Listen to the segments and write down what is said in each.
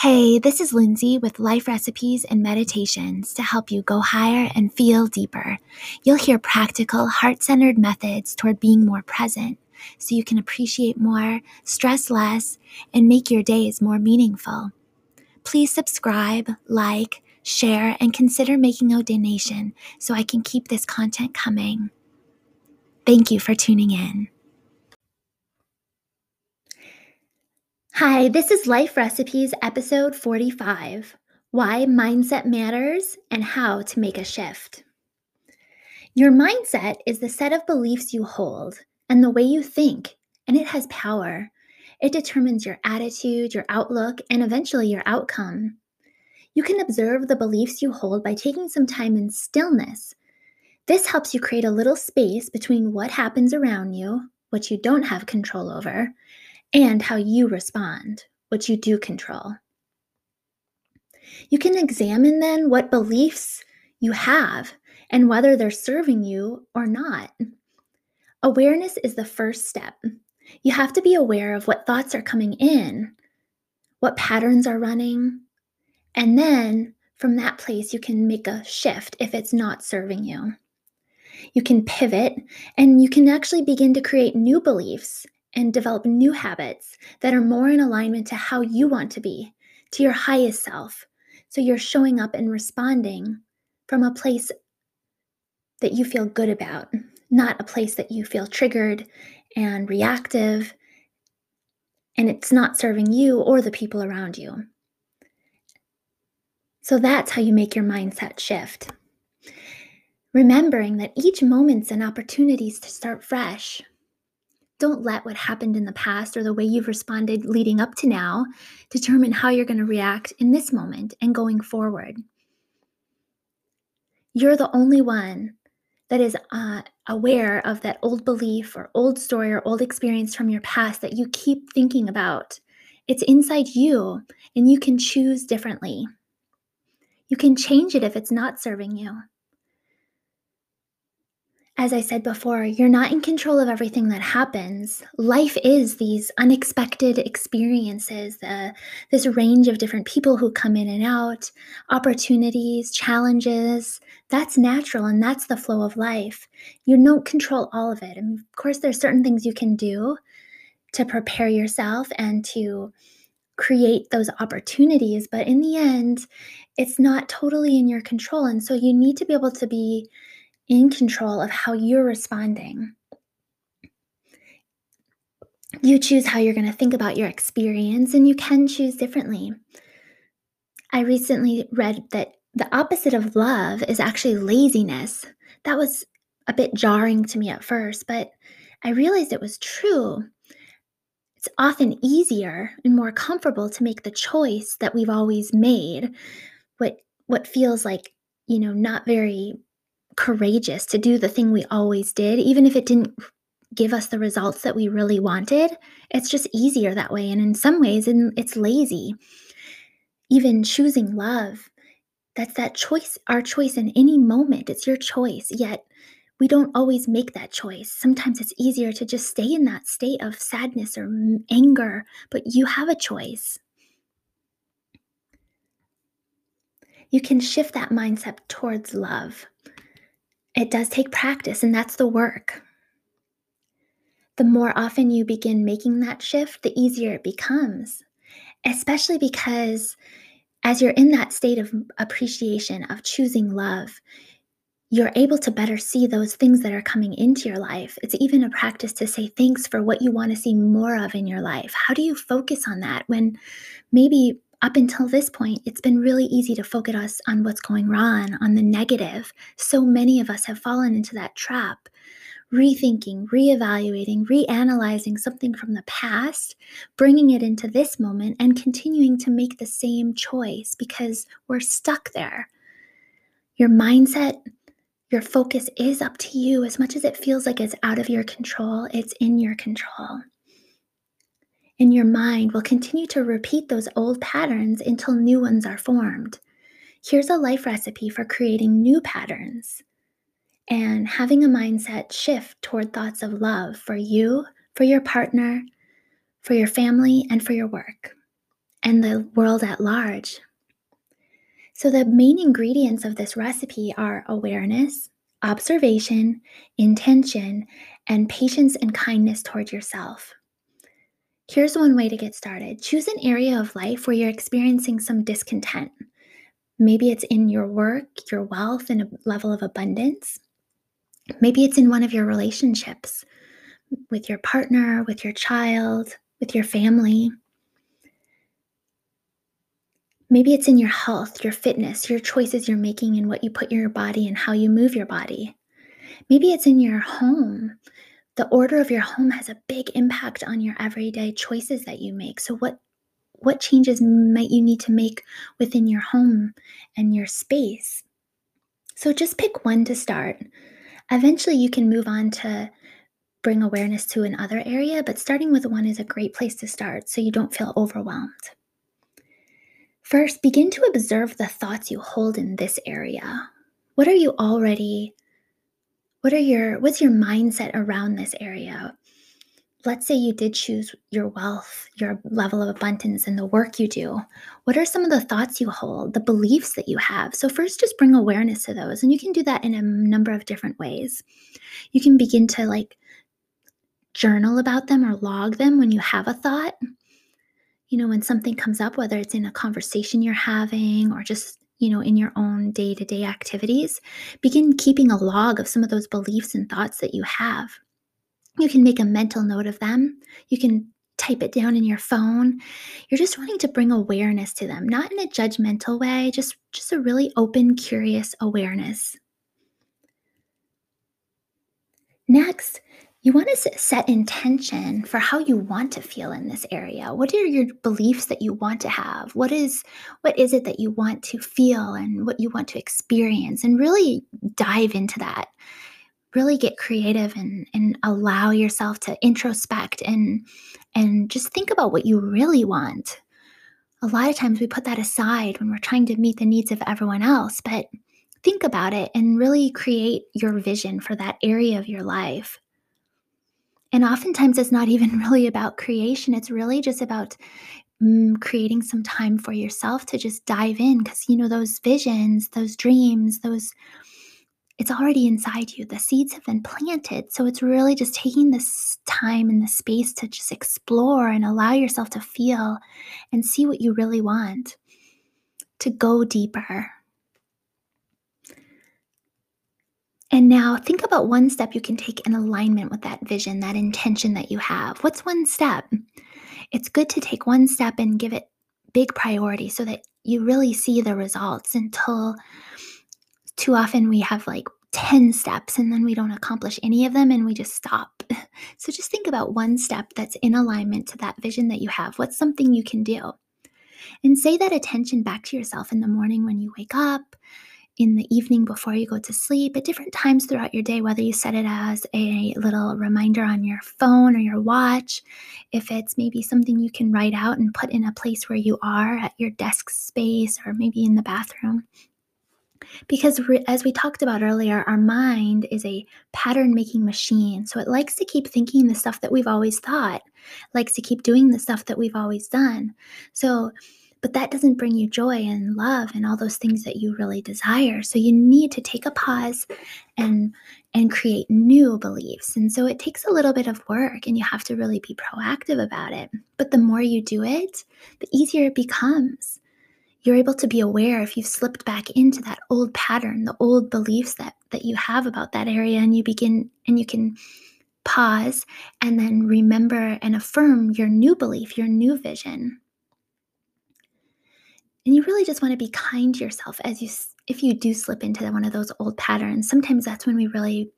Hey, this is Lindsay with Life Recipes and Meditations to help you go higher and feel deeper. You'll hear practical, heart centered methods toward being more present so you can appreciate more, stress less, and make your days more meaningful. Please subscribe, like, share, and consider making a donation so I can keep this content coming. Thank you for tuning in. Hi, this is Life Recipes, episode 45 Why Mindset Matters and How to Make a Shift. Your mindset is the set of beliefs you hold and the way you think, and it has power. It determines your attitude, your outlook, and eventually your outcome. You can observe the beliefs you hold by taking some time in stillness. This helps you create a little space between what happens around you, what you don't have control over, and how you respond, which you do control. You can examine then what beliefs you have and whether they're serving you or not. Awareness is the first step. You have to be aware of what thoughts are coming in, what patterns are running, and then from that place, you can make a shift if it's not serving you. You can pivot and you can actually begin to create new beliefs and develop new habits that are more in alignment to how you want to be, to your highest self. So you're showing up and responding from a place that you feel good about, not a place that you feel triggered and reactive, and it's not serving you or the people around you. So that's how you make your mindset shift. Remembering that each moment's an opportunity to start fresh, don't let what happened in the past or the way you've responded leading up to now determine how you're going to react in this moment and going forward. You're the only one that is uh, aware of that old belief or old story or old experience from your past that you keep thinking about. It's inside you, and you can choose differently. You can change it if it's not serving you as I said before, you're not in control of everything that happens. Life is these unexpected experiences, this range of different people who come in and out, opportunities, challenges. That's natural and that's the flow of life. You don't control all of it. And of course, there's certain things you can do to prepare yourself and to create those opportunities. But in the end, it's not totally in your control. And so you need to be able to be in control of how you're responding. You choose how you're going to think about your experience, and you can choose differently. I recently read that the opposite of love is actually laziness. That was a bit jarring to me at first, but I realized it was true. It's often easier and more comfortable to make the choice that we've always made, what what feels like, you know, not very courageous to do the thing we always did, even if it didn't give us the results that we really wanted. It's just easier that way. And in some ways, it's lazy. Even choosing love, that's that choice, our choice in any moment. It's your choice. Yet we don't always make that choice. Sometimes it's easier to just stay in that state of sadness or anger, but you have a choice. You can shift that mindset towards love. It does take practice, and that's the work. The more often you begin making that shift, the easier it becomes, especially because as you're in that state of appreciation, of choosing love, you're able to better see those things that are coming into your life. It's even a practice to say thanks for what you want to see more of in your life. How do you focus on that when maybe up until this point, it's been really easy to focus us on what's going wrong, on the negative. So many of us have fallen into that trap, rethinking, reevaluating, reanalyzing something from the past, bringing it into this moment, and continuing to make the same choice because we're stuck there. Your mindset, your focus is up to you as much as it feels like it's out of your control, it's in your control and your mind will continue to repeat those old patterns until new ones are formed. Here's a life recipe for creating new patterns and having a mindset shift toward thoughts of love for you, for your partner, for your family, and for your work. and the world at large. So, the main ingredients of this recipe are awareness, observation, intention, and patience and kindness toward yourself. Here's one way to get started choose an area of life where you're experiencing some discontent. Maybe it's in your work, your wealth, and a level of abundance. Maybe it's in one of your relationships with your partner, with your child, with your family. Maybe it's in your health, your fitness, your choices you're making and what you put in your body and how you move your body. Maybe it's in your home. The order of your home has a big impact on your everyday choices that you make. So what what changes might you need to make within your home and your space? So just pick one to start. Eventually you can move on to bring awareness to another area, but starting with one is a great place to start so you don't feel overwhelmed. First, begin to observe the thoughts you hold in this area. What are you already what are your what's your mindset around this area? Let's say you did choose your wealth, your level of abundance and the work you do. What are some of the thoughts you hold, the beliefs that you have? So first just bring awareness to those and you can do that in a number of different ways. You can begin to like journal about them or log them when you have a thought you know, when something comes up, whether it's in a conversation you're having or just, you know, in your own day to day activities, begin keeping a log of some of those beliefs and thoughts that you have. You can make a mental note of them. You can type it down in your phone. You're just wanting to bring awareness to them, not in a judgmental way, just just a really open, curious awareness. Next, you want to set intention for how you want to feel in this area. What are your beliefs that you want to have? What is what is it that you want to feel and what you want to experience? And really dive into that. Really get creative and and allow yourself to introspect and and just think about what you really want. A lot of times we put that aside when we're trying to meet the needs of everyone else but think about it and really create your vision for that area of your life and oftentimes it's not even really about creation, it's really just about mm, creating some time for yourself to just dive in because, you know, those visions, those dreams, those it's already inside you. The seeds have been planted. So it's really just taking this time and the space to just explore and allow yourself to feel and see what you really want, to go deeper. And now think about one step you can take in alignment with that vision, that intention that you have. What's one step? It's good to take one step and give it big priority so that you really see the results until too often we have like 10 steps and then we don't accomplish any of them and we just stop. So just think about one step that's in alignment to that vision that you have. What's something you can do? And say that attention back to yourself in the morning when you wake up, in the evening before you go to sleep, at different times throughout your day, whether you set it as a little reminder on your phone or your watch, if it's maybe something you can write out and put in a place where you are at your desk space or maybe in the bathroom. Because, re- as we talked about earlier, our mind is a pattern making machine. So it likes to keep thinking the stuff that we've always thought, likes to keep doing the stuff that we've always done. So but that doesn't bring you joy and love and all those things that you really desire. So you need to take a pause and and create new beliefs. And so it takes a little bit of work and you have to really be proactive about it. But the more you do it the easier it becomes. You're able to be aware if you've slipped back into that old pattern the old beliefs that that you have about that area and you begin and you can pause and then remember and affirm your new belief your new vision and you really just want to be kind to yourself as you if you do slip into one of those old patterns. Sometimes that's when we really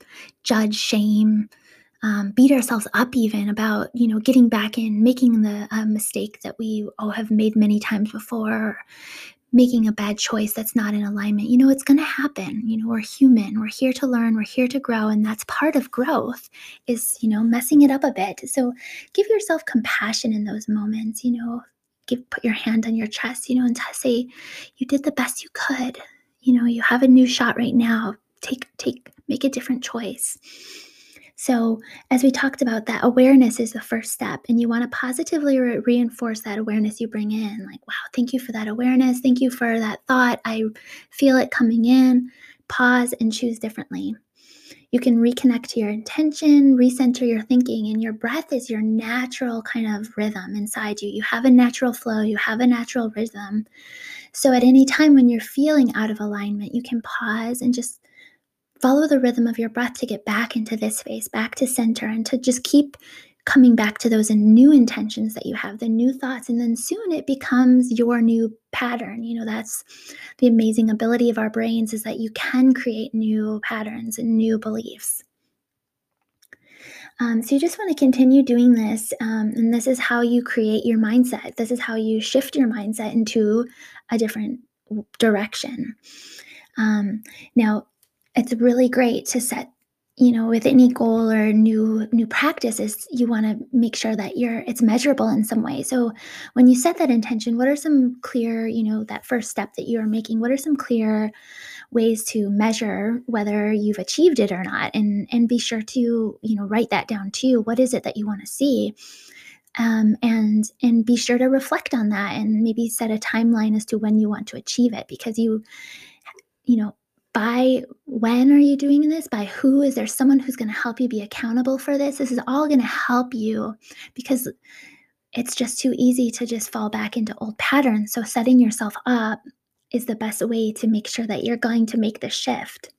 judge, shame, um, beat ourselves up even about you know getting back in, making the uh, mistake that we all have made many times before, making a bad choice that's not in alignment. You know, it's going to happen. You know, we're human. We're here to learn. We're here to grow, and that's part of growth. Is you know messing it up a bit. So give yourself compassion in those moments. You know, give put your hand on your chest, you know, and say you did the best you could. You know, you have a new shot right now. Take take make a different choice. So, as we talked about, that awareness is the first step, and you want to positively re- reinforce that awareness you bring in. Like, wow, thank you for that awareness. Thank you for that thought. I feel it coming in. Pause and choose differently. You can reconnect to your intention, recenter your thinking, and your breath is your natural kind of rhythm inside you. You have a natural flow, you have a natural rhythm. So, at any time when you're feeling out of alignment, you can pause and just follow the rhythm of your breath to get back into this space, back to center, and to just keep coming back to those new intentions that you have, the new thoughts, and then soon it becomes your new pattern. You know, that's the amazing ability of our brains is that you can create new patterns and new beliefs. Um, so you just want to continue doing this, um, and this is how you create your mindset. This is how you shift your mindset into a different direction. Um, now, it's really great to set you know with any goal or new new practices you want to make sure that you're it's measurable in some way. So when you set that intention what are some clear you know that first step that you're making? What are some clear ways to measure whether you've achieved it or not? And and be sure to you know write that down too. What is it that you want to see? Um, and and be sure to reflect on that and maybe set a timeline as to when you want to achieve it because you you know by when are you doing this? By who? Is there someone who's going to help you be accountable for this? This is all going to help you because it's just too easy to just fall back into old patterns. So setting yourself up is the best way to make sure that you're going to make the shift.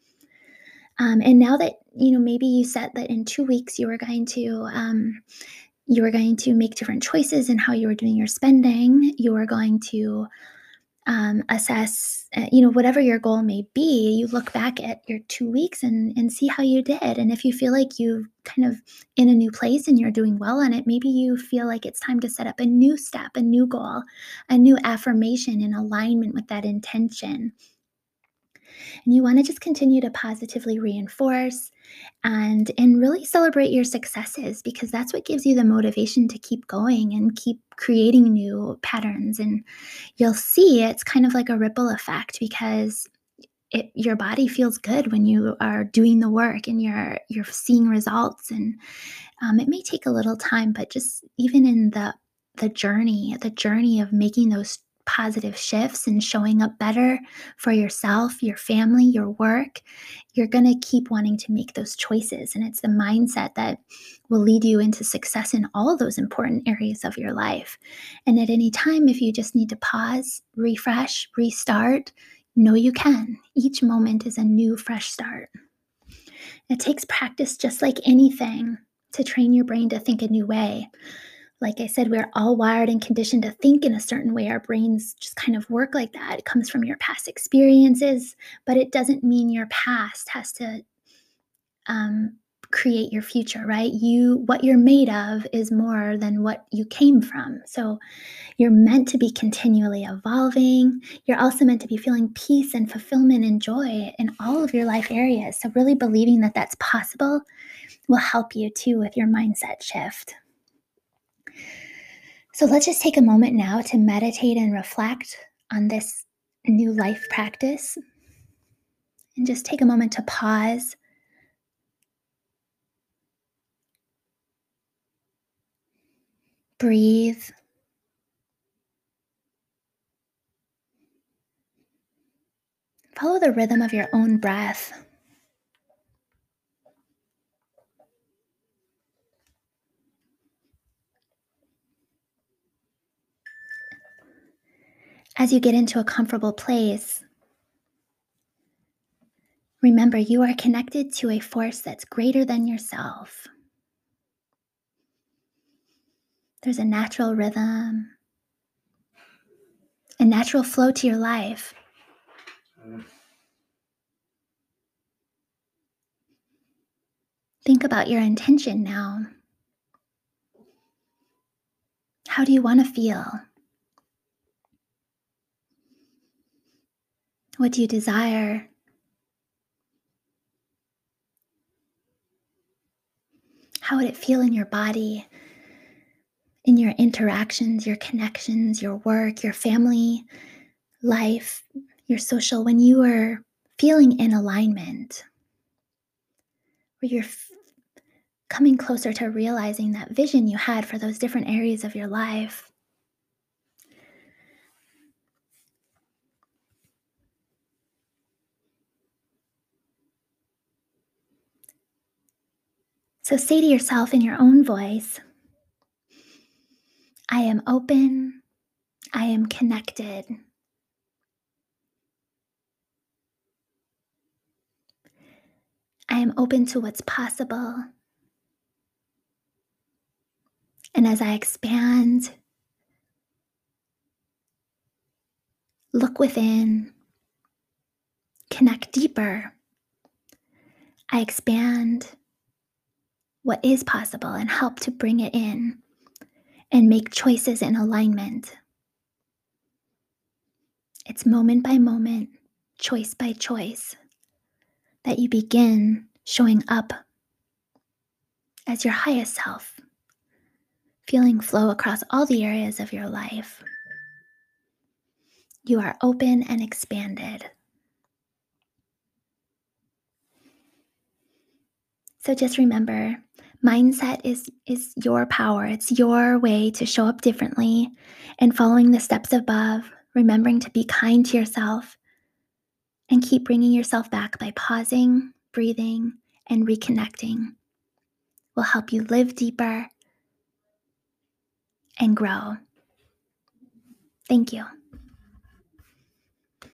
Um, and now that you know maybe you said that in two weeks you were going to um, you were going to make different choices in how you were doing your spending you were going to um, assess, uh, you know, whatever your goal may be, you look back at your two weeks and, and see how you did. And if you feel like you're kind of in a new place and you're doing well on it, maybe you feel like it's time to set up a new step, a new goal, a new affirmation in alignment with that intention. And you want to just continue to positively reinforce and and really celebrate your successes because that's what gives you the motivation to keep going and keep creating new patterns. And you'll see it's kind of like a ripple effect because it, your body feels good when you are doing the work and you're you're seeing results. And um, it may take a little time but just even in the the journey the journey of making those positive shifts and showing up better for yourself, your family, your work, you're going to keep wanting to make those choices. And it's the mindset that will lead you into success in all those important areas of your life. And at any time, if you just need to pause, refresh, restart, know you can. Each moment is a new, fresh start. It takes practice just like anything to train your brain to think a new way. Like I said, we're all wired and conditioned to think in a certain way. Our brains just kind of work like that. It comes from your past experiences, but it doesn't mean your past has to um, create your future, right? You, what you're made of is more than what you came from. So you're meant to be continually evolving. You're also meant to be feeling peace and fulfillment and joy in all of your life areas. So, really believing that that's possible will help you too with your mindset shift. So let's just take a moment now to meditate and reflect on this new life practice. And just take a moment to pause. Breathe. Follow the rhythm of your own breath. As you get into a comfortable place, remember you are connected to a force that's greater than yourself. There's a natural rhythm, a natural flow to your life. Think about your intention now. How do you want to feel? What do you desire? How would it feel in your body, in your interactions, your connections, your work, your family life, your social, when you are feeling in alignment, where you're f- coming closer to realizing that vision you had for those different areas of your life. So say to yourself in your own voice, I am open, I am connected. I am open to what's possible. And as I expand, look within, connect deeper, I expand what is possible and help to bring it in and make choices in alignment. It's moment by moment, choice by choice, that you begin showing up as your highest self, feeling flow across all the areas of your life. You are open and expanded. So just remember mindset is is your power. It's your way to show up differently. And following the steps above remembering to be kind to yourself and keep bringing yourself back by pausing breathing and reconnecting will help you live deeper and grow. Thank you